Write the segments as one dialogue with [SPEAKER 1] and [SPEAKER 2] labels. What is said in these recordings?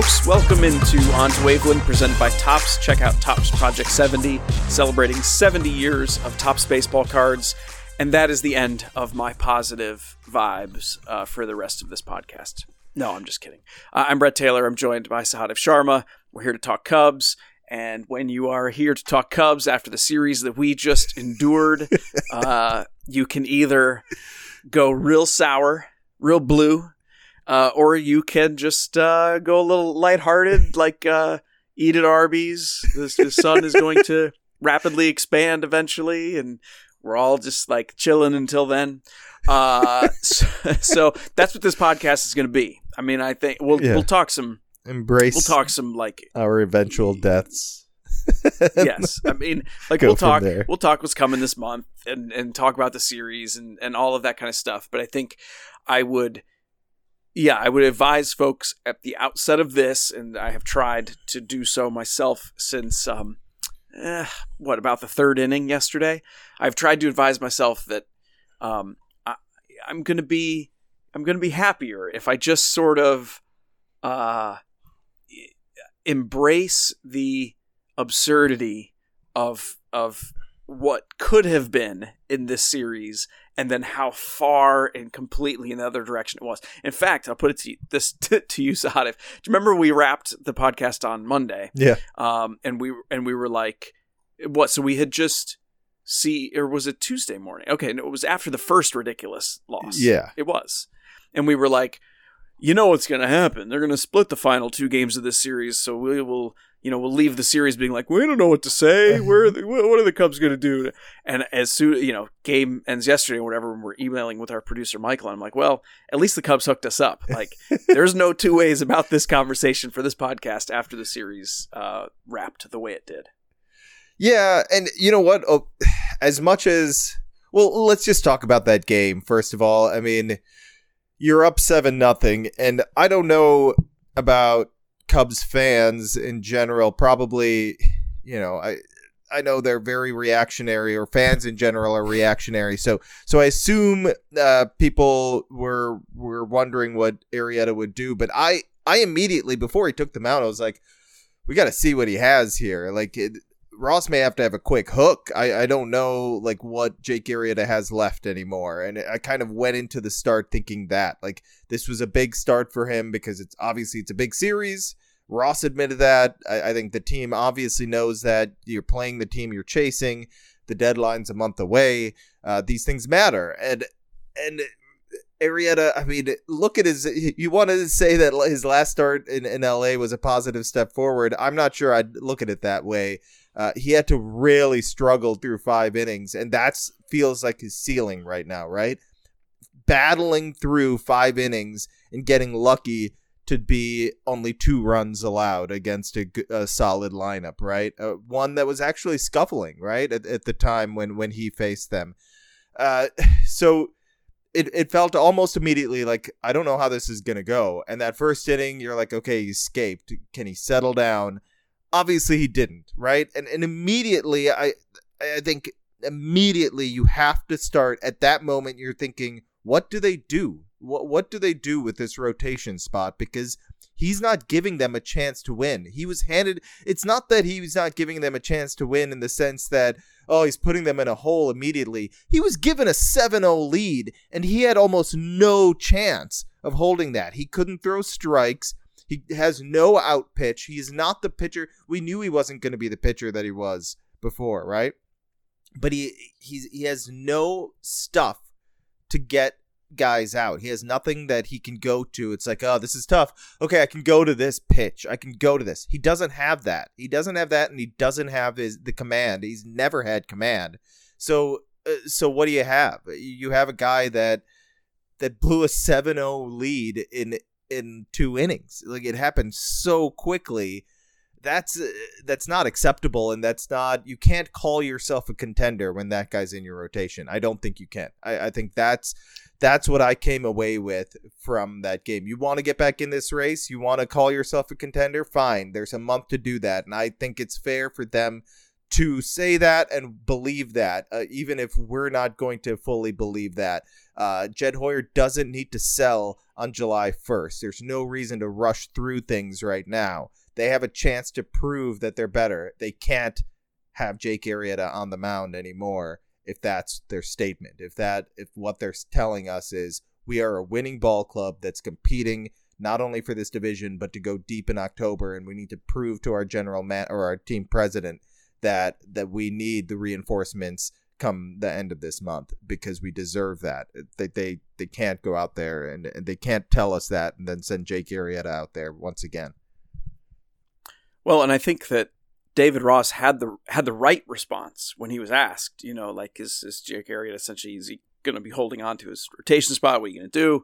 [SPEAKER 1] Folks, welcome into On to Waveland presented by Topps. Check out Topps Project 70, celebrating 70 years of Topps baseball cards. And that is the end of my positive vibes uh, for the rest of this podcast. No, I'm just kidding. Uh, I'm Brett Taylor. I'm joined by Sahadev Sharma. We're here to talk Cubs. And when you are here to talk Cubs after the series that we just endured, uh, you can either go real sour, real blue, uh, or you can just uh, go a little lighthearted, like uh, eat at Arby's. The, the sun is going to rapidly expand eventually, and we're all just like chilling until then. Uh, so, so that's what this podcast is going to be. I mean, I think we'll
[SPEAKER 2] Yeah.
[SPEAKER 1] we'll talk some
[SPEAKER 2] Embrace
[SPEAKER 1] we'll talk some like
[SPEAKER 2] our eventual deaths.
[SPEAKER 1] yes. I mean, like we'll talk
[SPEAKER 2] there.
[SPEAKER 1] we'll talk what's coming this month and and talk about the series and and all of that kind of stuff. But I think I would yeah, I would advise folks at the outset of this and I have tried to do so myself since um eh, what about the third inning yesterday? I've tried to advise myself that um I, I'm going to be I'm going to be happier if I just sort of uh embrace the absurdity of of what could have been in this series and then how far and completely in the other direction it was. In fact, I'll put it to you, this to, to you, Sahadev. Do you remember we wrapped the podcast on Monday?
[SPEAKER 2] Yeah.
[SPEAKER 1] Um, and we and we were like, what? So we had just see, or was it Tuesday morning? Okay, no, it was after the first ridiculous loss.
[SPEAKER 2] Yeah.
[SPEAKER 1] it was, and we were like, you know what's going to happen? They're going to split the final two games of this series, so we will, you know, we'll leave the series being like, we don't know what to say. Where are the, what are the Cubs going to do? And as soon, you know, game ends yesterday or whatever, when we're emailing with our producer Michael, and I'm like, well, at least the Cubs hooked us up. Like, there's no two ways about this conversation for this podcast after the series uh, wrapped the way it did.
[SPEAKER 2] Yeah, and you know what? Oh, as much as well, let's just talk about that game first of all. I mean, you're up seven nothing, and I don't know about Cubs fans in general. Probably, you know, I I know they're very reactionary, or fans in general are reactionary. So so I assume uh, people were were wondering what Arrieta would do, but I I immediately before he took them out, I was like, we got to see what he has here. Like it, Ross may have to have a quick hook. I, I don't know like what Jake Arrieta has left anymore. And I kind of went into the start thinking that like this was a big start for him because it's obviously it's a big series. Ross admitted that. I, I think the team obviously knows that you're playing the team you're chasing. The deadline's a month away. Uh, these things matter. And and Arrieta, I mean, look at his. You wanted to say that his last start in, in LA was a positive step forward. I'm not sure I'd look at it that way. Uh, he had to really struggle through five innings, and that's feels like his ceiling right now, right? Battling through five innings and getting lucky to be only two runs allowed against a solid lineup, right? Uh, one that was actually scuffling, right, at, at the time when when he faced them. Uh, so it, it felt almost immediately like I don't know how this is gonna go. And that first inning, you're like, okay, he escaped. Can he settle down? Obviously, he didn't, right? And and immediately, I I think immediately you have to start at that moment. You're thinking, what do they do? What what do they do with this rotation spot? Because he's not giving them a chance to win. He was handed. It's not that he's not giving them a chance to win in the sense that oh, he's putting them in a hole immediately. He was given a 7 0 lead, and he had almost no chance of holding that. He couldn't throw strikes. He has no out pitch. He's not the pitcher. We knew he wasn't going to be the pitcher that he was before, right? But he he's, he has no stuff to get guys out. He has nothing that he can go to. It's like, oh, this is tough. Okay, I can go to this pitch. I can go to this. He doesn't have that. He doesn't have that, and he doesn't have his the command. He's never had command. So, uh, so what do you have? You have a guy that that blew a 7-0 lead in in two innings. Like it happened so quickly. That's uh, that's not acceptable, and that's not you can't call yourself a contender when that guy's in your rotation. I don't think you can. I, I think that's that's what I came away with from that game. You want to get back in this race? You want to call yourself a contender? Fine. There's a month to do that. And I think it's fair for them to say that and believe that, uh, even if we're not going to fully believe that. Uh, Jed Hoyer doesn't need to sell on July 1st. There's no reason to rush through things right now. They have a chance to prove that they're better. They can't have Jake Arrieta on the mound anymore if that's their statement. If that if what they're telling us is we are a winning ball club that's competing not only for this division but to go deep in October and we need to prove to our general man or our team president that that we need the reinforcements come the end of this month because we deserve that. They they, they can't go out there and, and they can't tell us that and then send Jake Arrieta out there once again.
[SPEAKER 1] Well, and I think that David Ross had the had the right response when he was asked. You know, like is is Jake Arrieta essentially is he going to be holding on to his rotation spot? What are you going to do?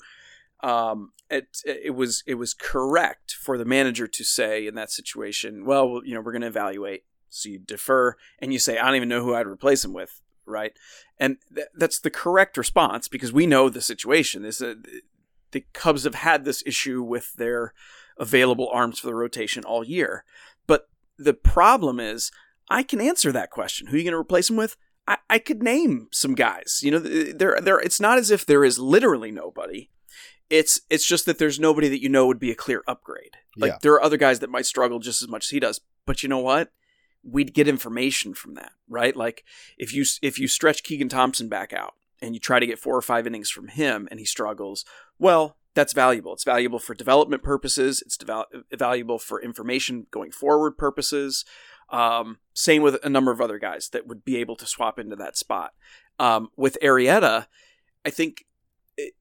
[SPEAKER 1] Um, it it was it was correct for the manager to say in that situation, well, you know, we're going to evaluate. So you defer and you say, I don't even know who I'd replace him with, right? And th- that's the correct response because we know the situation. Is uh, that the Cubs have had this issue with their available arms for the rotation all year But the problem is I can answer that question. Who are you going to replace him with? I, I could name some guys. You know, there there it's not as if there is literally nobody. It's it's just that there's nobody that you know would be a clear upgrade. Like yeah. there are other guys that might struggle just as much as he does. But you know what? We'd get information from that, right? Like if you if you stretch Keegan Thompson back out and you try to get four or five innings from him and he struggles, well, that's valuable. It's valuable for development purposes. It's valuable for information going forward purposes. Um, same with a number of other guys that would be able to swap into that spot. Um, with Arrieta, I think it,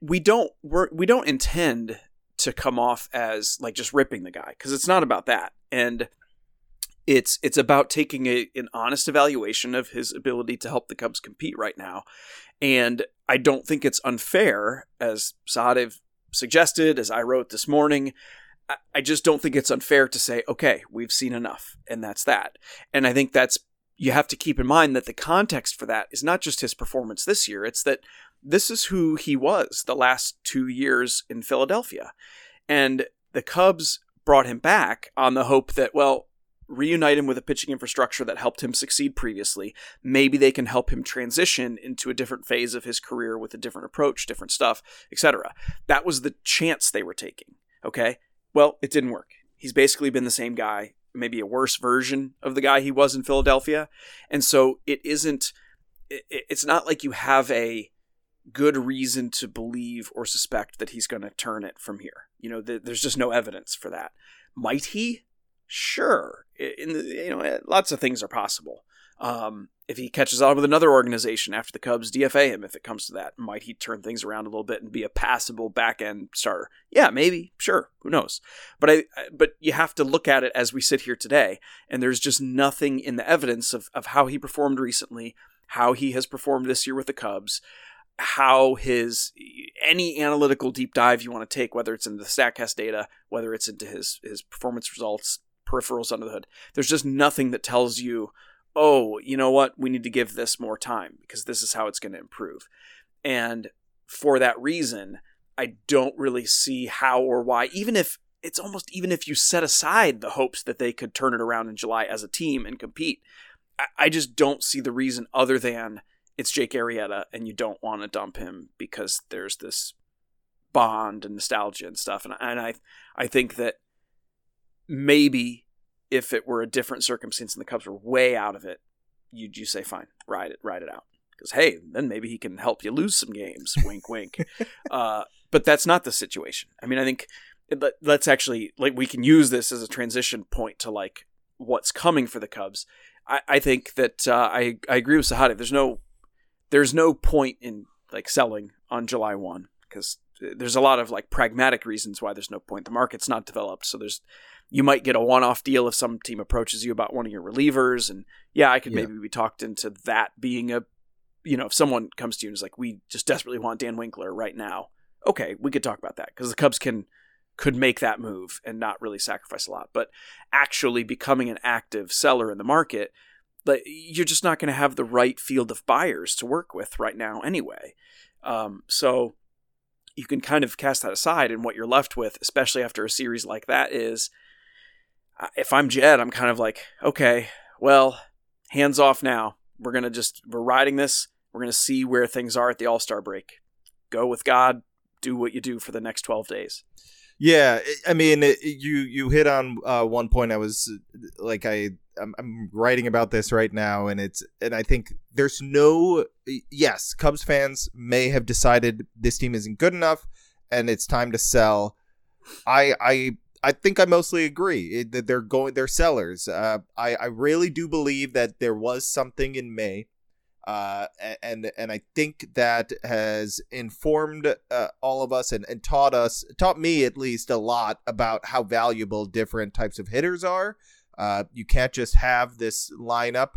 [SPEAKER 1] we don't we're, we don't intend to come off as like just ripping the guy because it's not about that. And it's it's about taking a, an honest evaluation of his ability to help the Cubs compete right now. And I don't think it's unfair, as Sahadev suggested, as I wrote this morning. I just don't think it's unfair to say, okay, we've seen enough, and that's that. And I think that's you have to keep in mind that the context for that is not just his performance this year, it's that this is who he was the last two years in Philadelphia. And the Cubs brought him back on the hope that, well, reunite him with a pitching infrastructure that helped him succeed previously. Maybe they can help him transition into a different phase of his career with a different approach, different stuff, etc. That was the chance they were taking. Okay? Well, it didn't work. He's basically been the same guy, maybe a worse version of the guy he was in Philadelphia. And so it isn't it's not like you have a good reason to believe or suspect that he's going to turn it from here. You know, there's just no evidence for that. Might he? Sure, in the, you know, eh, lots of things are possible. Um, if he catches on with another organization after the Cubs DFA him, if it comes to that, might he turn things around a little bit and be a passable back end starter? Yeah, maybe, sure, who knows? But I, but you have to look at it as we sit here today, and there's just nothing in the evidence of of how he performed recently, how he has performed this year with the Cubs, how his any analytical deep dive you want to take, whether it's into the Statcast data, whether it's into his his performance results, peripherals under the hood. There's just nothing that tells you, oh, you know what, we need to give this more time because this is how it's going to improve. And for that reason, I don't really see how or why, even if it's almost even if you set aside the hopes that they could turn it around in July as a team and compete, I, just don't see the reason other than it's Jake Arrieta and you don't want to dump him because there's this bond and nostalgia and stuff. And, and I, I think that maybe if it were a different circumstance and the Cubs were way out of it, you'd you say fine, ride it, ride it out. Because hey, then maybe he can help you lose some games. wink, wink. Uh, but that's not the situation. I mean, I think let, let's actually like we can use this as a transition point to like what's coming for the Cubs. I, I think that uh, I I agree with Sahadi. There's no there's no point in like selling on July one because there's a lot of like pragmatic reasons why there's no point. The market's not developed, so there's you might get a one-off deal if some team approaches you about one of your relievers, and yeah, I could yeah. maybe be talked into that being a, you know, if someone comes to you and is like, we just desperately want Dan Winkler right now. Okay, we could talk about that because the Cubs can could make that move and not really sacrifice a lot. But actually becoming an active seller in the market, but you're just not going to have the right field of buyers to work with right now anyway. Um, so you can kind of cast that aside, and what you're left with, especially after a series like that, is uh, if I'm Jed, I'm kind of like, okay, well, hands off now. We're gonna just we're riding this. We're gonna see where things are at the All Star break. Go with God. Do what you do for the next twelve days.
[SPEAKER 2] Yeah, I mean, you you hit on uh, one point. I was like, I I'm, I'm, writing about this right now, and it's and I think there's no yes, Cubs fans may have decided this team isn't good enough, and it's time to sell. I I I think I mostly agree that they're going they're sellers. Uh, I I really do believe that there was something in May uh, and and I think that has informed uh, all of us and, and taught us, taught me at least a lot about how valuable different types of hitters are. Uh, you can't just have this lineup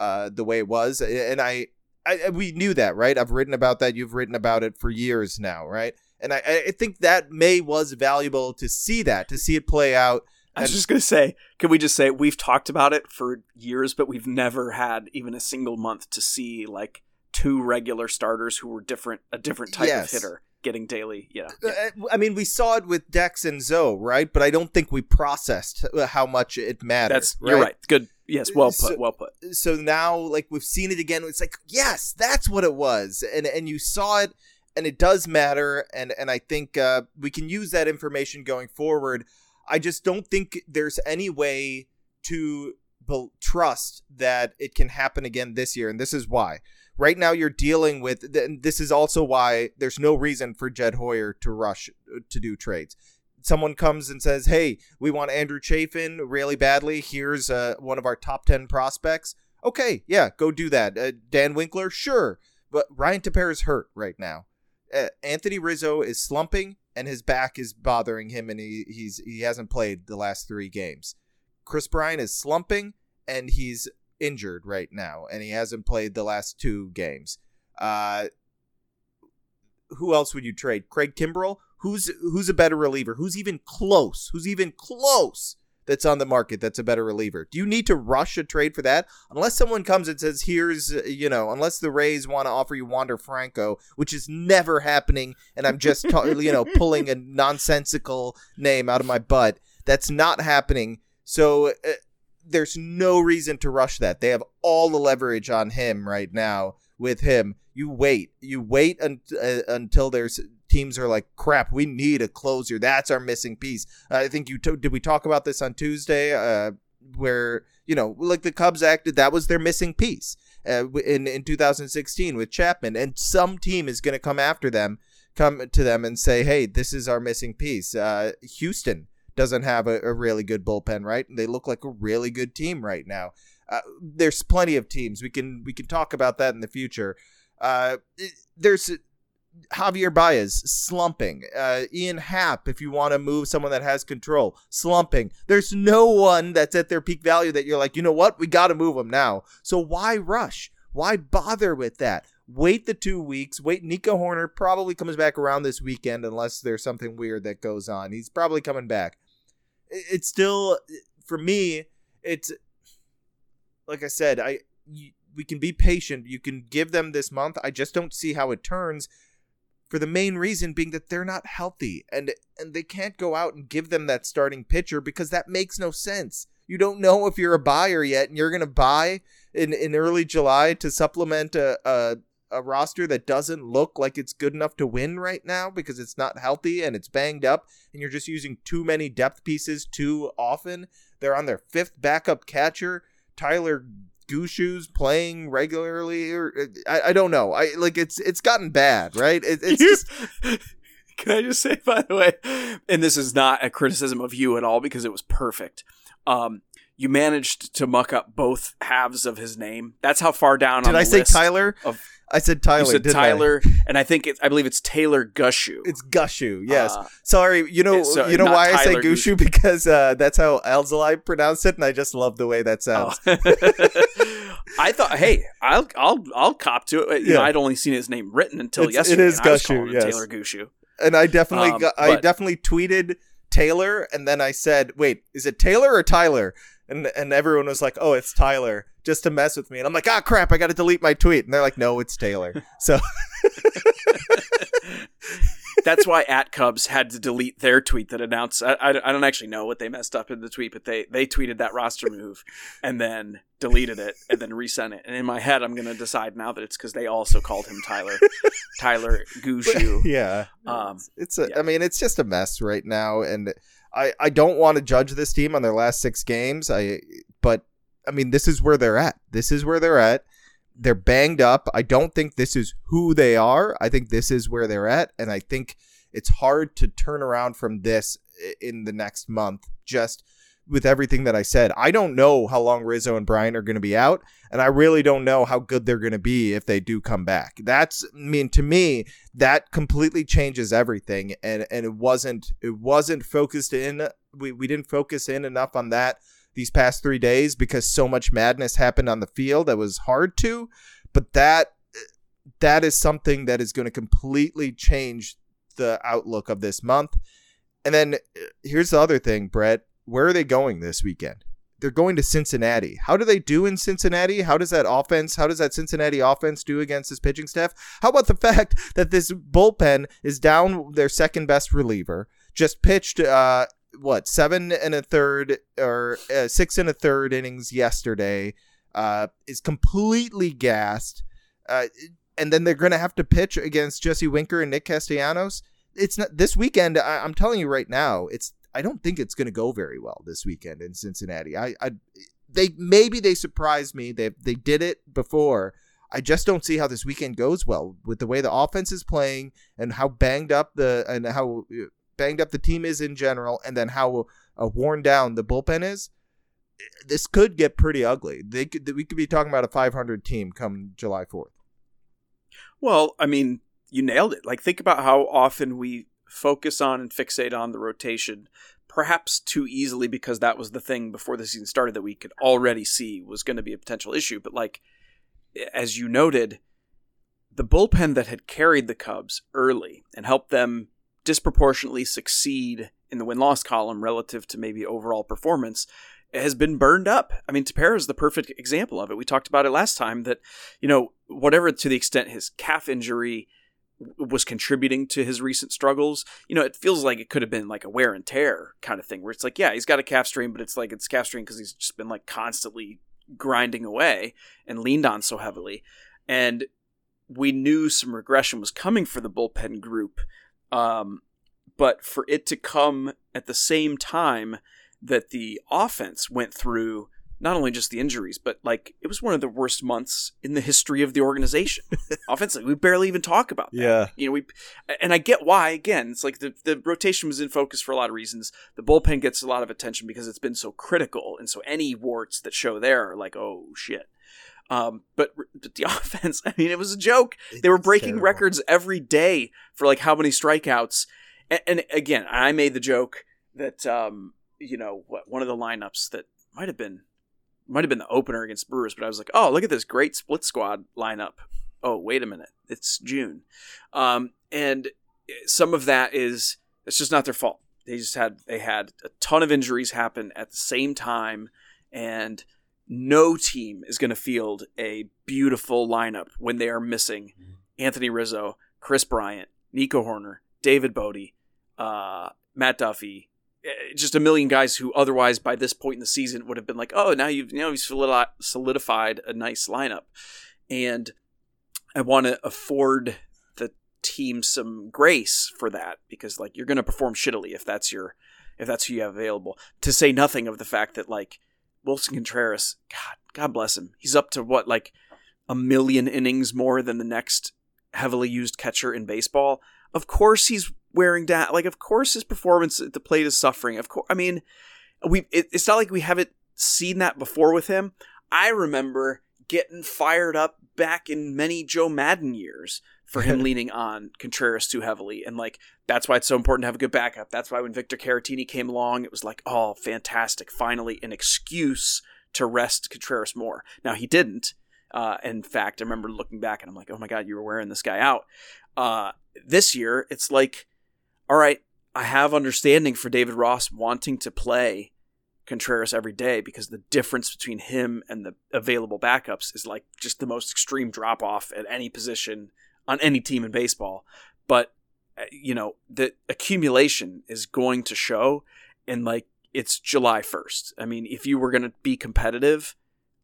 [SPEAKER 2] uh, the way it was, and I, I we knew that, right? I've written about that. You've written about it for years now, right? And I, I think that May was valuable to see that, to see it play out
[SPEAKER 1] I was just gonna say, can we just say we've talked about it for years, but we've never had even a single month to see like two regular starters who were different, a different type yes. of hitter getting daily. Yeah.
[SPEAKER 2] yeah. Uh, I mean, we saw it with Dex and Zoe, right? But I don't think we processed how much it mattered. That's
[SPEAKER 1] right? you're right. Good. Yes, well put. So, well put.
[SPEAKER 2] So now, like we've seen it again. It's like, yes, that's what it was, and and you saw it, and it does matter, and and I think uh, we can use that information going forward. I just don't think there's any way to be- trust that it can happen again this year, and this is why. Right now, you're dealing with. This is also why there's no reason for Jed Hoyer to rush uh, to do trades. Someone comes and says, "Hey, we want Andrew Chafin really badly. Here's uh, one of our top ten prospects." Okay, yeah, go do that. Uh, Dan Winkler, sure, but Ryan Tepera is hurt right now. Uh, Anthony Rizzo is slumping and his back is bothering him, and he he's he hasn't played the last three games. Kris Bryant is slumping, and he's injured right now, and he hasn't played the last two games. Uh, who else would you trade? Craig Kimbrel? Who's who's a better reliever? Who's even close? Who's even close that's on the market that's a better reliever. Do you need to rush a trade for that? Unless someone comes and says, here's, you know, unless the Rays want to offer you Wander Franco, which is never happening, and I'm just, ta- you know, pulling a nonsensical name out of my butt. That's not happening. So uh, there's no reason to rush that. They have all the leverage on him right now with him. You wait. You wait un- uh, until there's teams are like, crap, we need a closer. That's our missing piece. Uh, I think you t- did we talk about this on Tuesday, uh, where you know, like the Cubs acted, that was their missing piece uh, in in 2016 with Chapman, and some team is going to come after them, come to them and say, hey, this is our missing piece. Uh, Houston doesn't have a, a, really good bullpen, right? They look like a really good team right now. Uh, there's plenty of teams we can we can talk about that in the future. Uh, there's Javier Baez slumping. Uh, Ian Happ, if you want to move someone that has control, slumping. There's no one that's at their peak value that you're like, you know what, we got to move them now. So why rush? Why bother with that? Wait the two weeks. Wait. Nico Hoerner probably comes back around this weekend unless there's something weird that goes on. He's probably coming back. It's still, for me, it's like I said, I. You, we can be patient. You can give them this month. I just don't see how it turns for the main reason being that they're not healthy and and they can't go out and give them that starting pitcher because that makes no sense. You don't know if you're a buyer yet, and you're going to buy in, in early July to supplement a, a a roster that doesn't look like it's good enough to win right now because it's not healthy and it's banged up, and you're just using too many depth pieces too often. They're on their fifth backup catcher, Tyler Gushue's playing regularly, or I, I don't know. I like it's it's gotten bad, right? It, it's just
[SPEAKER 1] Can I just say, by the way, and this is not a criticism of you at all because it was perfect. Um, you managed to muck up both halves of his name. That's how far down. on
[SPEAKER 2] did I say Tyler?
[SPEAKER 1] Of,
[SPEAKER 2] I said Tyler.
[SPEAKER 1] said
[SPEAKER 2] didn't I?
[SPEAKER 1] Tyler, and I think it, I believe it's Taylor Gushue.
[SPEAKER 2] It's Gushue. Yes.
[SPEAKER 1] Uh,
[SPEAKER 2] Sorry. You know.
[SPEAKER 1] so
[SPEAKER 2] you know why I say
[SPEAKER 1] Tyler
[SPEAKER 2] Gushue because uh, that's how Alzolay pronounced it, and I just love the way that sounds.
[SPEAKER 1] Oh. I thought, hey, I'll I'll I'll cop to it. You know, I'd only seen his name written until
[SPEAKER 2] It's-
[SPEAKER 1] yesterday.
[SPEAKER 2] is
[SPEAKER 1] and I was Gushue,
[SPEAKER 2] yes.
[SPEAKER 1] Taylor Gushue.
[SPEAKER 2] And I definitely,
[SPEAKER 1] Um,
[SPEAKER 2] got, I
[SPEAKER 1] but-
[SPEAKER 2] definitely tweeted Taylor, and then I said, "Wait, is it Taylor or Tyler?" And and everyone was like, "Oh, it's Tyler," just to mess with me. And I'm like, "Ah, crap! I got to delete my tweet." And they're like, "No, it's Taylor." So
[SPEAKER 1] That's why at Cubs had to delete their tweet that announced. I, I, I don't actually know what they messed up in the tweet, but they they tweeted that roster move and then deleted it and then resent it. And in my head, I'm gonna decide now that it's because they also called him Tyler Tyler Gushue.
[SPEAKER 2] yeah,
[SPEAKER 1] Um,
[SPEAKER 2] it's a.
[SPEAKER 1] yeah.
[SPEAKER 2] I mean, it's just a mess right now, and I I don't want to judge this team on their last six games. I but I mean, this is where they're at. This is where they're at. They're banged up. I don't think this is who they are. I think this is where they're at, and I think it's hard to turn around from this in the next month. Just with everything that I said, I don't know how long Rizzo and Bryant are going to be out, and I really don't know how good they're going to be if they do come back. That's, I mean, to me, that completely changes everything, and and it wasn't it wasn't focused in. We we didn't focus in enough on that these past three days because so much madness happened on the field that was hard to. But that that is something that is going to completely change the outlook of this month. And then uh, here's the other thing, Brett. Where are they going this weekend? They're going to Cincinnati. How do they do in Cincinnati? How does that offense, how does that Cincinnati offense do against this pitching staff? How about the fact that this bullpen is down their second best reliever, just pitched uh what, 7 and a third or uh, 6 and a third innings yesterday, uh is completely gassed. Uh and then they're going to have to pitch against Jesse Winker and Nick Castellanos. It's not this weekend. I, I'm telling you right now, it's. I don't think it's going to go very well this weekend in Cincinnati. I, I, they maybe they surprised me. They they did it before. I just don't see how this weekend goes well with the way the offense is playing and how banged up the and how banged up the team is in general, and then how uh, worn down the bullpen is. This could get pretty ugly. They could, we could be talking about a 500 team come July 4th.
[SPEAKER 1] Well, I mean, you nailed it. Like, think about how often we focus on and fixate on the rotation, perhaps too easily because that was the thing before the season started that we could already see was going to be a potential issue. But, like, as you noted, the bullpen that had carried the Cubs early and helped them disproportionately succeed in the win loss column relative to maybe overall performance has been burned up. I mean, Tepera is the perfect example of it. We talked about it last time that, you know, whatever to the extent his calf injury was contributing to his recent struggles, you know, it feels like it could have been like a wear and tear kind of thing where it's like, yeah, he's got a calf strain, but it's like it's calf strain because he's just been like constantly grinding away and leaned on so heavily. And we knew some regression was coming for the bullpen group. Um, but for it to come at the same time that the offense went through not only just the injuries, but like it was one of the worst months in the history of the organization. Offensively, we barely even talk about that.
[SPEAKER 2] Yeah.
[SPEAKER 1] You know, we and I get why. Again, it's like the the rotation was in focus for a lot of reasons. The bullpen gets a lot of attention because it's been so critical, and so any warts that show there are like, oh shit. Um, but, but the offense, I mean, it was a joke. They were breaking
[SPEAKER 2] terrible.
[SPEAKER 1] records every day for like how many strikeouts. And, and again, I made the joke that um, you know what one of the lineups that might have been might have been the opener against Brewers, but I was like, oh, look at this great split squad lineup. Oh, wait a minute, it's June, um, and some of that is it's just not their fault. They just had they had a ton of injuries happen at the same time, and no team is going to field a beautiful lineup when they are missing Anthony Rizzo, Kris Bryant, Nico Hoerner, David Bote, uh, Matt Duffy, Eh, just a million guys who otherwise by this point in the season would have been like, oh, now you've you know you've solidified a nice lineup, and I want to afford the team some grace for that because like you're going to perform shittily if that's your if that's who you have available. To say nothing of the fact that like Willson Contreras, God, God bless him, he's up to what like a million innings more than the next heavily used catcher in baseball. Of course he's wearing down. Like of course his performance at the plate is suffering. Of course, I mean, we it, it's not like we haven't seen that before with him. I remember getting fired up back in many Joe Maddon years for him leaning on Contreras too heavily. And like that's why it's so important to have a good backup. That's why when Victor Caratini came along, it was like, oh, fantastic. Finally an excuse to rest Contreras more. Now he didn't. Uh, in fact, I remember looking back and I'm like, oh my God, you were wearing this guy out. Uh, this year, it's like, all right, I have understanding for David Ross wanting to play Contreras every day because the difference between him and the available backups is like just the most extreme drop off at any position on any team in baseball. But, uh, you know, the accumulation is going to show. And like, it's July 1st. I mean, if you were going to be competitive,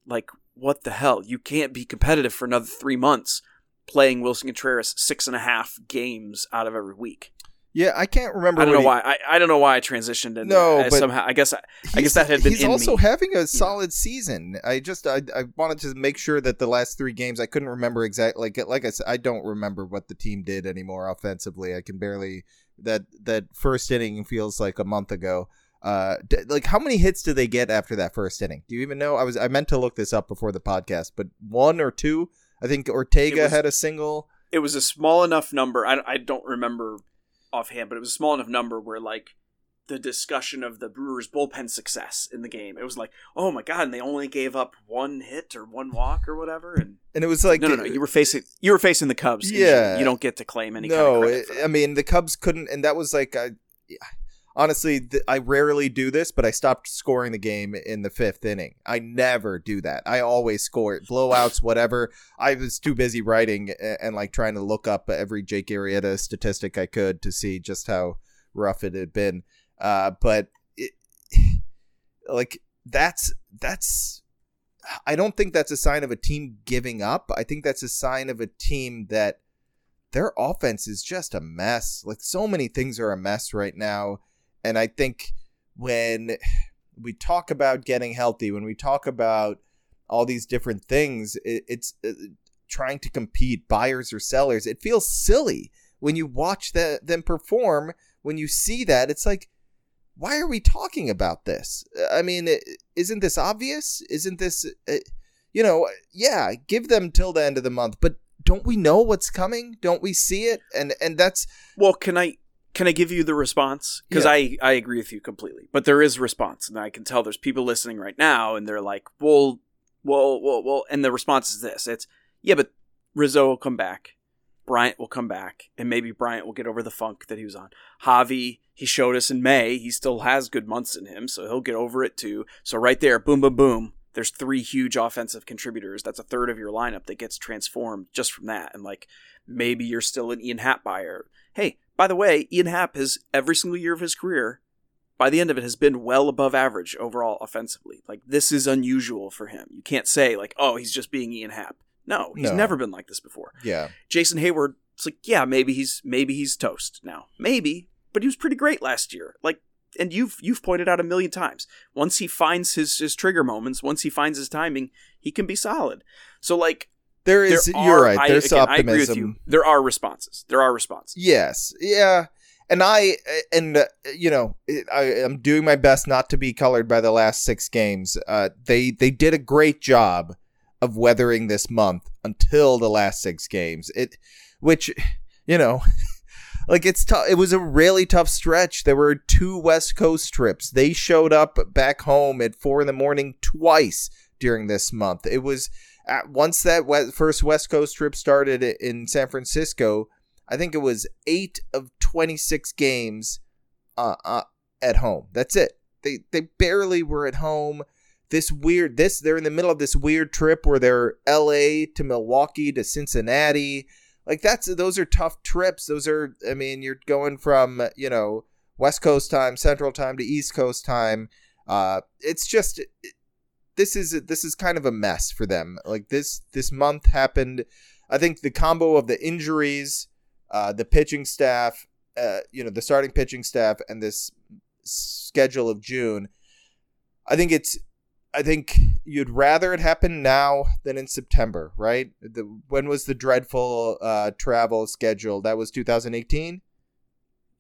[SPEAKER 1] like what the hell? You can't be competitive for another three months playing Willson Contreras six and a half games out of every week.
[SPEAKER 2] Yeah, I can't remember.
[SPEAKER 1] I don't know
[SPEAKER 2] he,
[SPEAKER 1] why. I, I don't know why I transitioned. Into
[SPEAKER 2] no,
[SPEAKER 1] but somehow I guess I, I guess that had been.
[SPEAKER 2] He's also me. having a solid season. I just I, I wanted to make sure that the last three games I couldn't remember exactly. Like like I said, I don't remember what the team did anymore offensively. I can barely that that first inning feels like a month ago. Uh, like how many hits did they get after that first inning? Do you even know? I was I meant to look this up before the podcast, but one or two. I think Ortega was, had a single.
[SPEAKER 1] It was a small enough number. I, I don't remember offhand, but it was a small enough number where like the discussion of the Brewers bullpen success in the game. It was like, oh my god, and they only gave up one hit or one walk or whatever, and
[SPEAKER 2] and it was like
[SPEAKER 1] no, no, no. You were facing you were facing the Cubs.
[SPEAKER 2] Yeah,
[SPEAKER 1] you don't get to claim any.
[SPEAKER 2] No,
[SPEAKER 1] kind of
[SPEAKER 2] I mean the Cubs couldn't, and that was like. I, honestly, th- I rarely do this, but I stopped scoring the game in the fifth inning. I never do that. I always score it, blowouts, whatever. I was too busy writing and, and like trying to look up every Jake Arrieta statistic I could to see just how rough it had been. Uh, but it, like that's that's. I don't think that's a sign of a team giving up. I think that's a sign of a team that their offense is just a mess. Like so many things are a mess right now and I think when we talk about getting healthy, when we talk about all these different things, it, it's uh, trying to compete, buyers or sellers. It feels silly when you watch the, them perform. When you see that, it's like, why are we talking about this? I mean, isn't this obvious? Isn't this, uh, you know, yeah, give them till the end of the month, but don't we know what's coming? Don't we see it? And and that's
[SPEAKER 1] well, can I can I give you the response? Because yeah. I, I agree with you completely. But there is response, and I can tell there's people listening right now, and they're like, well, well, well, well. And the response is this it's, yeah, but Rizzo will come back. Bryant will come back, and maybe Bryant will get over the funk that he was on. Javi, he showed us in May, he still has good months in him, so he'll get over it too. So right there, boom, boom, boom. There's three huge offensive contributors. That's a third of your lineup that gets transformed just from that. And like, maybe you're still an Ian Happ buyer. Hey, by the way, Ian Happ has every single year of his career, by the end of it, has been well above average overall offensively. Like this is unusual for him. You can't say like, oh, he's just being Ian Happ. No, he's no. never been like this before.
[SPEAKER 2] Yeah.
[SPEAKER 1] Jason Heyward, it's like, yeah, maybe he's maybe he's toast now. Maybe, but he was pretty great last year. Like and you've you've pointed out a million times. Once he finds his his trigger moments, once he finds his timing, he can be solid. So like
[SPEAKER 2] there is. There you're are, right. There's again, optimism. I agree with you.
[SPEAKER 1] There are responses. There are responses.
[SPEAKER 2] Yes. Yeah. And I and uh, you know I am doing my best not to be colored by the last six games. Uh, they they did a great job of weathering this month until the last six games. It, which, you know. like it's tough. It was a really tough stretch. There were two West Coast trips. They showed up back home at four in the morning twice during this month. It was once that first West Coast trip started in San Francisco, I think it was eight of 26 games uh, uh, at home. That's it. They they barely were at home. This weird this they're in the middle of this weird trip where they're L.A. to Milwaukee to Cincinnati. like that's those are tough trips. Those are I mean, you're going from, you know, West Coast time, Central time to East Coast time. Uh it's just this is this is kind of a mess for them. Like this this month happened I think the combo of the injuries, uh the pitching staff, uh you know, the starting pitching staff and this schedule of June, I think it's I think you'd rather it happen now than in September, right? The, when was the dreadful uh, travel schedule? That was 2018.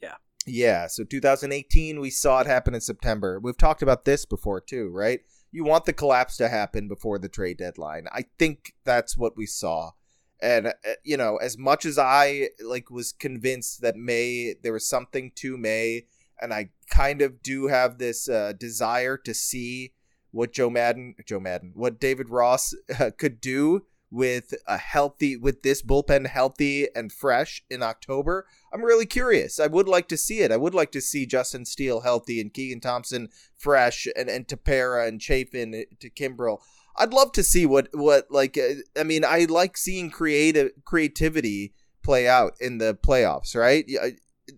[SPEAKER 1] Yeah.
[SPEAKER 2] Yeah. So 2018, we saw it happen in September. We've talked about this before too, right? You want the collapse to happen before the trade deadline. I think that's what we saw. And uh, you know, as much as I like was convinced that May there was something to May, and I kind of do have this uh, desire to see what Joe Maddon, Joe Maddon, what David Ross uh, could do with a healthy, with this bullpen healthy and fresh in October. I'm really curious. I would like to see it. I would like to see Justin Steele healthy and Keegan Thompson fresh and, and Tepera and Chafin uh, to Kimbrel. I'd love to see what, what like, uh, I mean, I like seeing creative creativity play out in the playoffs, right?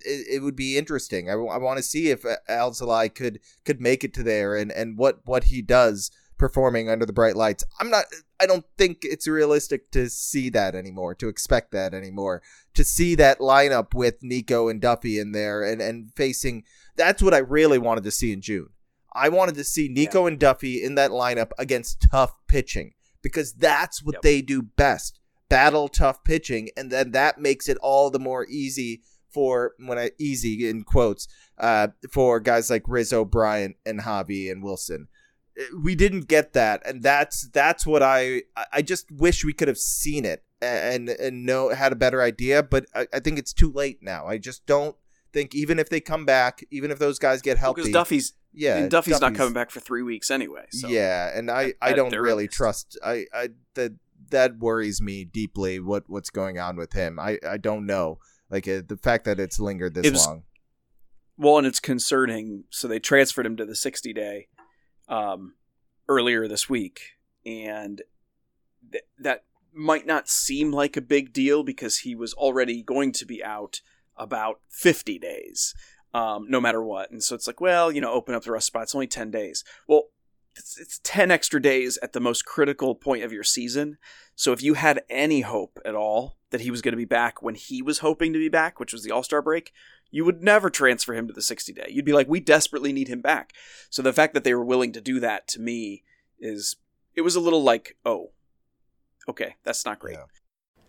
[SPEAKER 2] it, it would be interesting. I, I want to see if Alzolay could could make it to there and and what what he does performing under the bright lights. I'm not. I don't think it's realistic to see that anymore. To expect that anymore. To see that lineup with Nico and Duffy in there and and facing. That's what I really wanted to see in June. I wanted to see Nico yeah. and Duffy in that lineup against tough pitching because that's what yep. they do best. Battle tough pitching, and then that makes it all the more easy for when I easy in quotes uh, for guys like Rizzo, Bryant, and Javi and Wilson. We didn't get that, and that's that's what I I just wish we could have seen it and and know had a better idea. But I, I think it's too late now. I just don't think even if they come back, even if those guys get healthy,
[SPEAKER 1] because Duffy's yeah, Duffy's, Duffy's, not coming back for three weeks anyway. So.
[SPEAKER 2] Yeah, and I I don't really trust I I that that worries me deeply. What what's going on with him? I I don't know. Like uh, the fact that it's lingered this it was, long.
[SPEAKER 1] Well, and it's concerning. So they transferred him to the 60 day um, earlier this week, and th- that might not seem like a big deal because he was already going to be out about 50 days, um, no matter what. And so it's like, well, you know, open up the rest spot. It's only 10 days. Well, it's, it's 10 extra days at the most critical point of your season. So if you had any hope at all that he was going to be back when he was hoping to be back, which was the All Star break, you would never transfer him to the 60 day. You'd be like, we desperately need him back. So the fact that they were willing to do that to me is, it was a little like, oh, okay, that's not great. Yeah.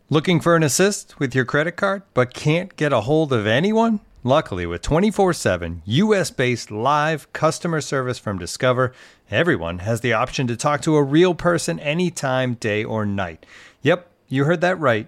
[SPEAKER 3] Looking for an assist with your credit card, but can't get a hold of anyone? Luckily, with 24 7 US based live customer service from Discover, everyone has the option to talk to a real person anytime, day or night. Yep, you heard that right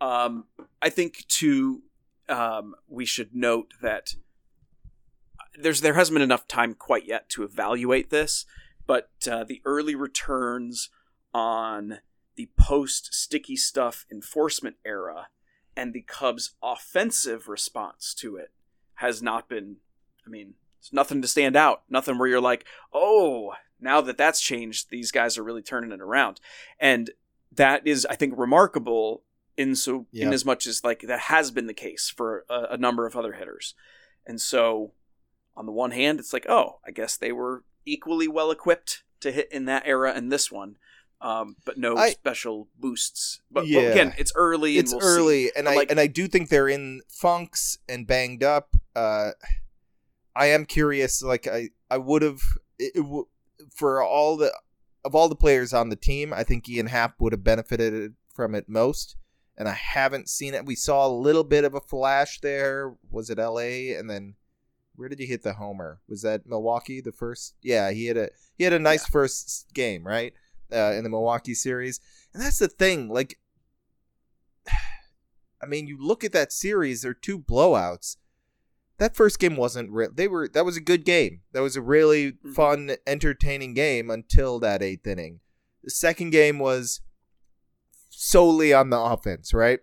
[SPEAKER 1] Um, I think too, um, we should note that there's there hasn't been enough time quite yet to evaluate this, but uh, the early returns on the post sticky stuff enforcement era and the Cubs' offensive response to it has not been. I mean, it's nothing to stand out. Nothing where you're like, oh, now that that's changed, these guys are really turning it around, and that is, I think, remarkable in so yep. in as much as like that has been the case for a, a, number of other hitters and so on the one hand it's like oh i guess they were equally well equipped to hit in that era and this one um, but no I, special boosts but, yeah. but, again it's early
[SPEAKER 2] it's
[SPEAKER 1] we'll
[SPEAKER 2] early
[SPEAKER 1] see.
[SPEAKER 2] and
[SPEAKER 1] but
[SPEAKER 2] i
[SPEAKER 1] like,
[SPEAKER 2] and i do think they're in funks and banged up uh i am curious like i i would have for all the of all the players on the team i think ian happ would have benefited from it most and I haven't seen it. We saw a little bit of a flash there. Was it L.A. and then where did he hit the homer? Was that Milwaukee? The first? Yeah, he had a he had a nice yeah. first game, right? Uh, in the Milwaukee series, and that's the thing. Like, I mean, you look at that series; there are two blowouts. That first game wasn't real. They were that was a good game. That was a really mm-hmm. fun, entertaining game until that eighth inning. The second game was solely on the offense, right?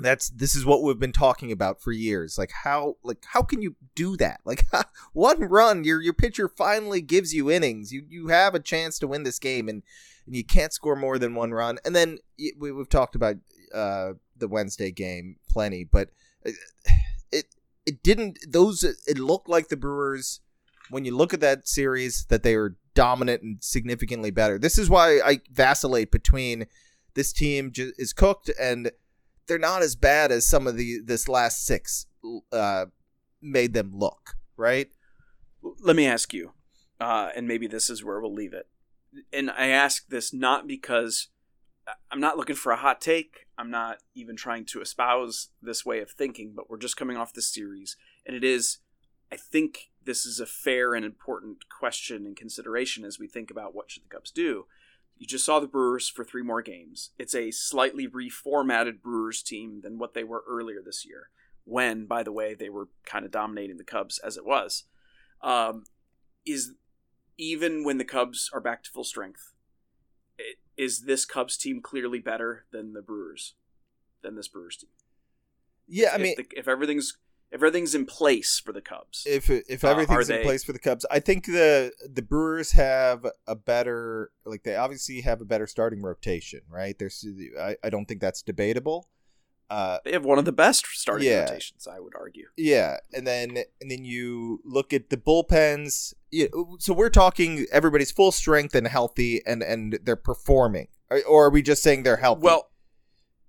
[SPEAKER 2] That's this is what we've been talking about for years. Like how like how can you do that? Like one run, your your pitcher finally gives you innings. You you have a chance to win this game, and, and you can't score more than one run. And then we, we've talked about uh, the Wednesday game plenty, but uh, it it didn't. Those it looked like the Brewers when you look at that series that they were dominant and significantly better. This is why I vacillate between this team is cooked and they're not as bad as some of the this last six uh, made them look. Right.
[SPEAKER 1] Let me ask you, uh, and maybe this is where we'll leave it. And I ask this not because I'm not looking for a hot take. I'm not even trying to espouse this way of thinking, but we're just coming off this series, and it is. I think this is a fair and important question and consideration as we think about what should the Cubs do. You just saw the Brewers for three more games. It's a slightly reformatted Brewers team than what they were earlier this year, when, by the way, they were kind of dominating the Cubs as it was. Um, is even when the Cubs are back to full strength, is this Cubs team clearly better than the Brewers, than this Brewers team?
[SPEAKER 2] Yeah, I mean,
[SPEAKER 1] if, the, if everything's if everything's in place for the Cubs.
[SPEAKER 2] If if uh, everything's uh, in they... place for the Cubs, I think the the Brewers have a better like they obviously have a better starting rotation, right? There's I, I don't think that's debatable.
[SPEAKER 1] Uh, they have one of the best starting yeah, rotations, I would argue.
[SPEAKER 2] Yeah, and then and then you look at the bullpens. You know, so we're talking everybody's full strength and healthy, and and they're performing, or, or are we just saying they're healthy?
[SPEAKER 1] Well,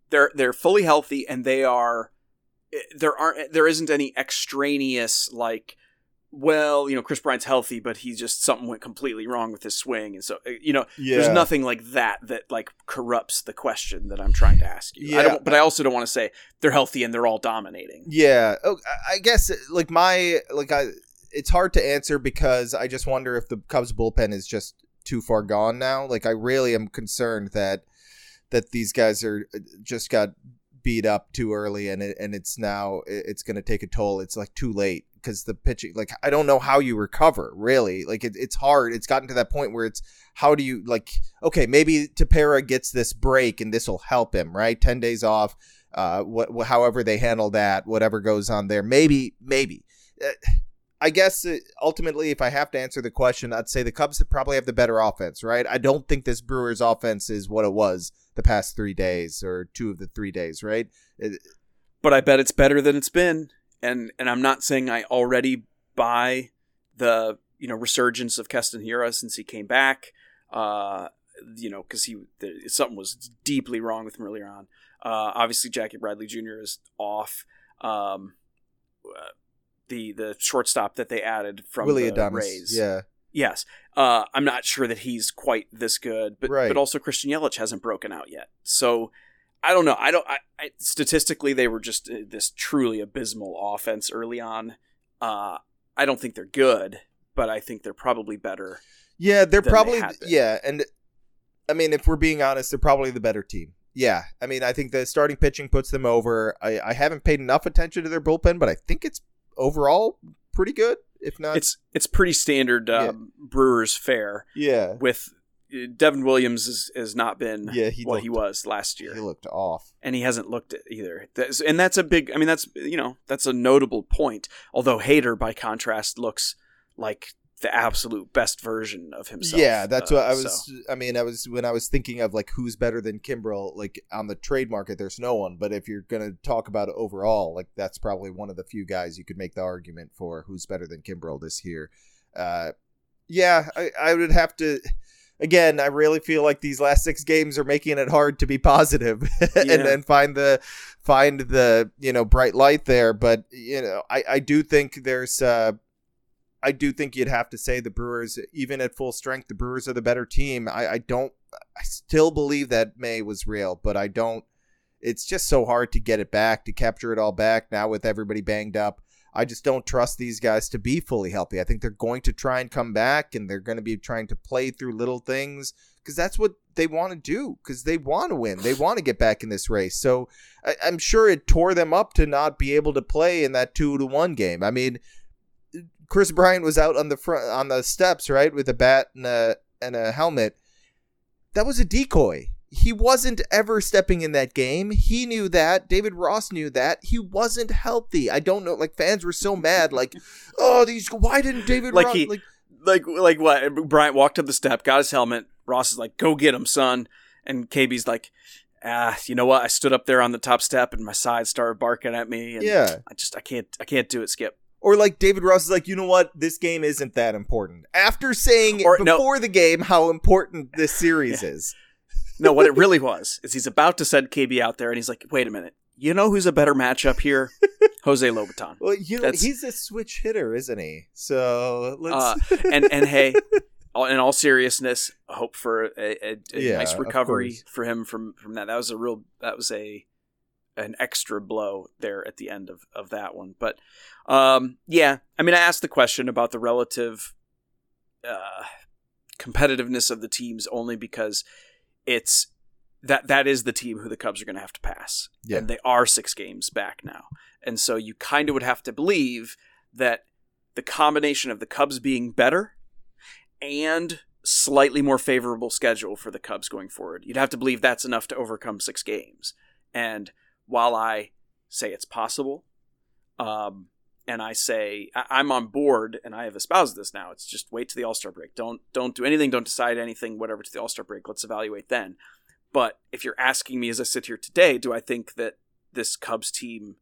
[SPEAKER 1] they're they're fully healthy, and they are Eh, there aren't eh, there isn't any extraneous like well, you know, Kris Bryant's healthy, but he just something went completely wrong with his swing, and so uh, you know, yeah. there's nothing like that that like corrupts the question that I'm trying to ask you. Yeah, I but I also don't want to say they're healthy and they're all dominating.
[SPEAKER 2] Yeah, oh, I guess like my like I, it's hard to answer because I just wonder if the Cubs bullpen is just too far gone now. Like I really am concerned that that these guys are just got beat up too early and it, and it's now it's going to take a toll. It's like too late because the pitching like i don't know how you recover really. Like it, it's hard. It's gotten to that point where it's how do you like okay maybe Tepera gets this break and this will help him right? 10 days off uh what however they handle that whatever goes on there. Maybe maybe. Uh, I guess uh, ultimately, if I have to answer the question, I'd say the Cubs probably have the better offense, right? I don't think this Brewers offense is what it was the past three days or two of the three days, right? It,
[SPEAKER 1] but I bet it's better than it's been, and and I'm not saying I already buy the you know resurgence of Keston Hiura since he came back. Uh, you know, because he something was deeply wrong with him earlier on. Uh, obviously, Jackie Bradley Jr. is off. Um, uh, the the shortstop that they added from Willy the Adames. Rays,
[SPEAKER 2] yeah,
[SPEAKER 1] Yes. Uh, I'm not sure that he's quite this good, but right. but also Christian Yelich hasn't broken out yet. So I don't know. I don't. I, I, statistically, they were just uh, this truly abysmal offense early on. Uh, I don't think they're good, but I think they're probably better.
[SPEAKER 2] Yeah, they're probably they yeah, and I mean, if we're being honest, they're probably the better team. Yeah, I mean, I think the starting pitching puts them over. I, I haven't paid enough attention to their bullpen, but I think it's overall pretty good if not
[SPEAKER 1] it's it's pretty standard um, yeah. Brewers fare.
[SPEAKER 2] Yeah,
[SPEAKER 1] with uh, Devin Williams has, has not been yeah, he what looked, he was last year.
[SPEAKER 2] He looked off,
[SPEAKER 1] and he hasn't looked either. That's, and that's a big. I mean, that's you know that's a notable point. Although Hader, by contrast, looks like the absolute best version of himself.
[SPEAKER 2] Yeah, that's uh, what I was. So. I mean, I was when I was thinking of like who's better than Kimbrel. Like on the trade market, there's no one. But if you're gonna talk about overall, like that's probably one of the few guys you could make the argument for who's better than Kimbrel this year. Uh, yeah, I, I would have to. Again, I really feel like these last six games are making it hard to be positive and then find the find the you know bright light there. But you know, I I do think there's. Uh, I do think you'd have to say the Brewers, even at full strength, the Brewers are the better team. I, I don't, I still believe that May was real, but I don't. it's just so hard to get it back, to capture it all back now with everybody banged up. I just don't trust these guys to be fully healthy. I think they're going to try and come back and they're going to be trying to play through little things because that's what they want to do because they want to win. They want to get back in this race. So I, am sure it tore them up to not be able to play in that two to one game. I mean, Kris Bryant was out on the front on the steps, right, with a bat and a and a helmet. That was a decoy. He wasn't ever stepping in that game. He knew that. David Ross knew that. He wasn't healthy. I don't know. Like fans were so mad. Like, oh, these. Why didn't David
[SPEAKER 1] like
[SPEAKER 2] Ross?
[SPEAKER 1] He,
[SPEAKER 2] like,
[SPEAKER 1] like, like what? Bryant walked up the step, got his helmet. Ross is like, "Go get him, son." And KB's like, ah, you know what? I stood up there on the top step and my side started barking at me. And
[SPEAKER 2] Yeah.
[SPEAKER 1] I just, I can't, I can't do it, Skip.
[SPEAKER 2] Or like David Ross is like, you know what? This game isn't that important. After saying
[SPEAKER 1] Or- no.
[SPEAKER 2] before the game how important this series is.
[SPEAKER 1] No, what it really was is he's about to send KB out there, and he's like, "Wait a minute, you know who's a better matchup here? Jose Lobaton."
[SPEAKER 2] Well, you he's a switch hitter, isn't he? So let's.
[SPEAKER 1] Uh, and and hey, all- in all seriousness, hope for a, a, a
[SPEAKER 2] Yeah,
[SPEAKER 1] nice recovery for him from from that. That was a real that was a an extra blow there at the end of of that one. But um, yeah, I mean, I asked the question about the relative uh, competitiveness of the teams only because it's that that is the team who the Cubs are going to have to pass,
[SPEAKER 2] Yeah.
[SPEAKER 1] and they are six games back now, and so you kind of would have to believe that the combination of the Cubs being better and slightly more favorable schedule for the Cubs going forward, you'd have to believe that's enough to overcome six games. And while I say it's possible, um, and I say I- I'm on board, and I have espoused this now. It's just wait to the All Star break. Don't don't do anything. Don't decide anything. Whatever to the All Star break. Let's evaluate then. But if you're asking me as I sit here today, do I think that this Cubs team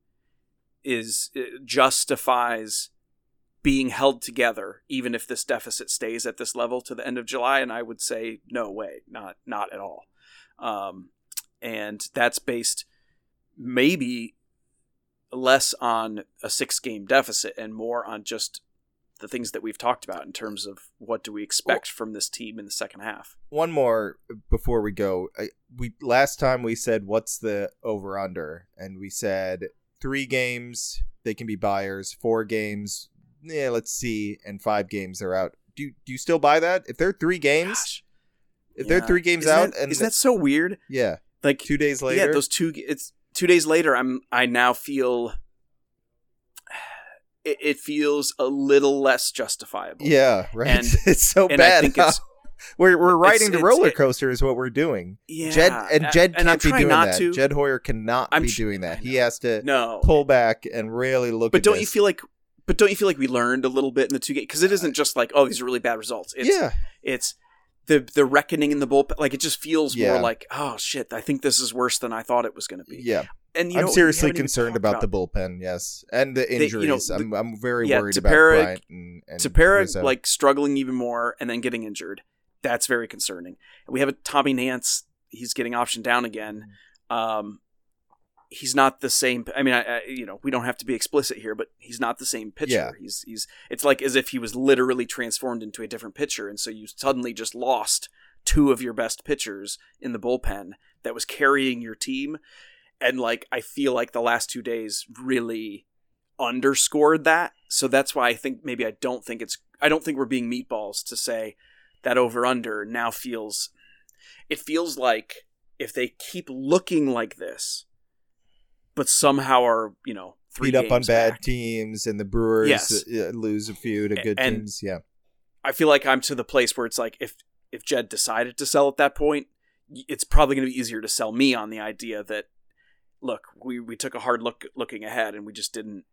[SPEAKER 1] is uh, justifies being held together, even if this deficit stays at this level to the end of July? And I would say no way, not not at all. Um, and that's based maybe less on a six game deficit and more on just the things that we've talked about in terms of what do we expect from this team in the second half.
[SPEAKER 2] One more before we go. I, we last time we said what's the over under, and we said three games they can be buyers, four games, yeah, let's see, and five games they're out. Do you, do you still buy that? If they're three games,
[SPEAKER 1] Gosh,
[SPEAKER 2] if they're three games
[SPEAKER 1] Isn't
[SPEAKER 2] out,
[SPEAKER 1] that-
[SPEAKER 2] and
[SPEAKER 1] isn't that so weird?
[SPEAKER 2] yeah,
[SPEAKER 1] Like
[SPEAKER 2] two days later,
[SPEAKER 1] Yeah, those two. It's two days later. I'm. I now feel. It, it feels a little less justifiable.
[SPEAKER 2] yeah, right.
[SPEAKER 1] And-
[SPEAKER 2] it's so
[SPEAKER 1] and I
[SPEAKER 2] bad.
[SPEAKER 1] think it's-
[SPEAKER 2] we're we're riding the
[SPEAKER 1] it's-
[SPEAKER 2] roller coaster is what we're doing.
[SPEAKER 1] yeah.
[SPEAKER 2] Jed and Jed can't be doing that.
[SPEAKER 1] to.
[SPEAKER 2] Jed Hoyer cannot
[SPEAKER 1] I'm
[SPEAKER 2] be
[SPEAKER 1] sh-
[SPEAKER 2] doing that. He has to
[SPEAKER 1] no,
[SPEAKER 2] pull back and really look.
[SPEAKER 1] but
[SPEAKER 2] at
[SPEAKER 1] don't you feel like? But don't you feel like we learned a little bit in the two games? Because it isn't uh, just like, oh, these are really bad results. It's,
[SPEAKER 2] yeah,
[SPEAKER 1] it's the the reckoning in the bullpen. Like it just feels
[SPEAKER 2] Yeah.
[SPEAKER 1] more like, oh shit, I think this is worse than I thought it was going to be.
[SPEAKER 2] yeah.
[SPEAKER 1] And you
[SPEAKER 2] I'm
[SPEAKER 1] we
[SPEAKER 2] seriously concerned
[SPEAKER 1] talked
[SPEAKER 2] about, the bullpen. Yes, and the
[SPEAKER 1] you know,
[SPEAKER 2] injuries.
[SPEAKER 1] the-
[SPEAKER 2] I'm I'm very
[SPEAKER 1] yeah,
[SPEAKER 2] worried
[SPEAKER 1] Tepera-
[SPEAKER 2] about Bryant and, and
[SPEAKER 1] Tepera
[SPEAKER 2] Rizzo.
[SPEAKER 1] like struggling even more and then getting injured. That's very concerning. And we have a Tommy Nance. He's getting optioned down again. Um, he's not the same. I mean, I, I, you know, we don't have to be explicit here, but he's not the same pitcher.
[SPEAKER 2] Yeah.
[SPEAKER 1] He's he's. It's like as if he was literally transformed into a different pitcher, and so you suddenly just lost two of your best pitchers in the bullpen that was carrying your team. And like, I feel like the last two days really underscored that. So that's why I think maybe I don't think it's I don't think we're being meatballs to say that over under now feels it feels like if they keep looking like this but somehow are, you know, three
[SPEAKER 2] beat up on bad
[SPEAKER 1] back,
[SPEAKER 2] teams, and the Brewers
[SPEAKER 1] Yes.
[SPEAKER 2] uh, lose a few to good
[SPEAKER 1] And-
[SPEAKER 2] teams. Yeah,
[SPEAKER 1] I feel like I'm to the place where it's like if if Jed decided to sell at that point, it's probably going to be easier to sell me on the idea that look, we we took a hard look looking ahead and we just didn't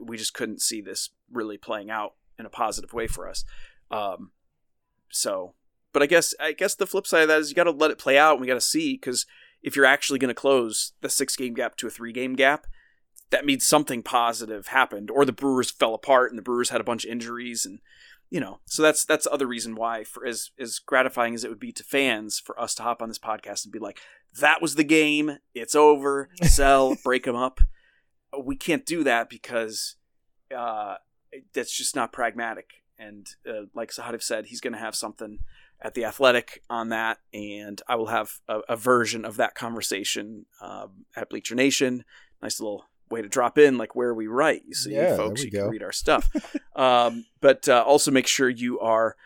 [SPEAKER 1] we just couldn't see this really playing out in a positive way for us. Um so but I guess I guess the flip side of that is you got to let it play out and we got to see cuz if you're actually going to close the 6 game gap to a 3 game gap, that means something positive happened or the Brewers fell apart and the Brewers had a bunch of injuries and you know so that's that's the other reason why for as as gratifying as it would be to fans for us to hop on this podcast and be like that was the game. It's over. Sell. Break them up. We can't do that because uh that's just not pragmatic. And uh, like Sahadev said, he's going to have something at the Athletic on that, and I will have a, a version of that conversation um, at Bleacher Nation. Nice little way to drop in, like where we write. You see,
[SPEAKER 2] Yeah,
[SPEAKER 1] folks, you
[SPEAKER 2] we
[SPEAKER 1] can read our stuff. um, but uh, also make sure you are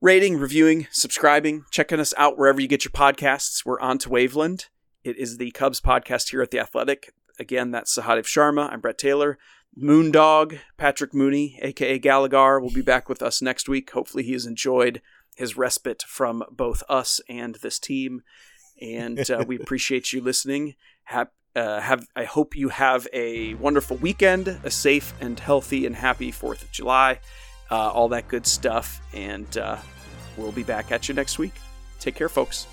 [SPEAKER 1] rating, reviewing, subscribing, checking us out wherever you get your podcasts. We're on to Waveland. It is the Cubs podcast here at the Athletic. Again, that's Sahadev Sharma. I'm Brett Taylor. Moondog, Patrick Mooney, aka Gallagher, will be back with us next week. Hopefully, he has enjoyed his respite from both us and this team. And uh, we appreciate you listening. Have, uh, have I hope you have a wonderful weekend, a safe and healthy and happy Fourth of July, uh, all that good stuff. And uh, we'll be back at you next week. Take care, folks.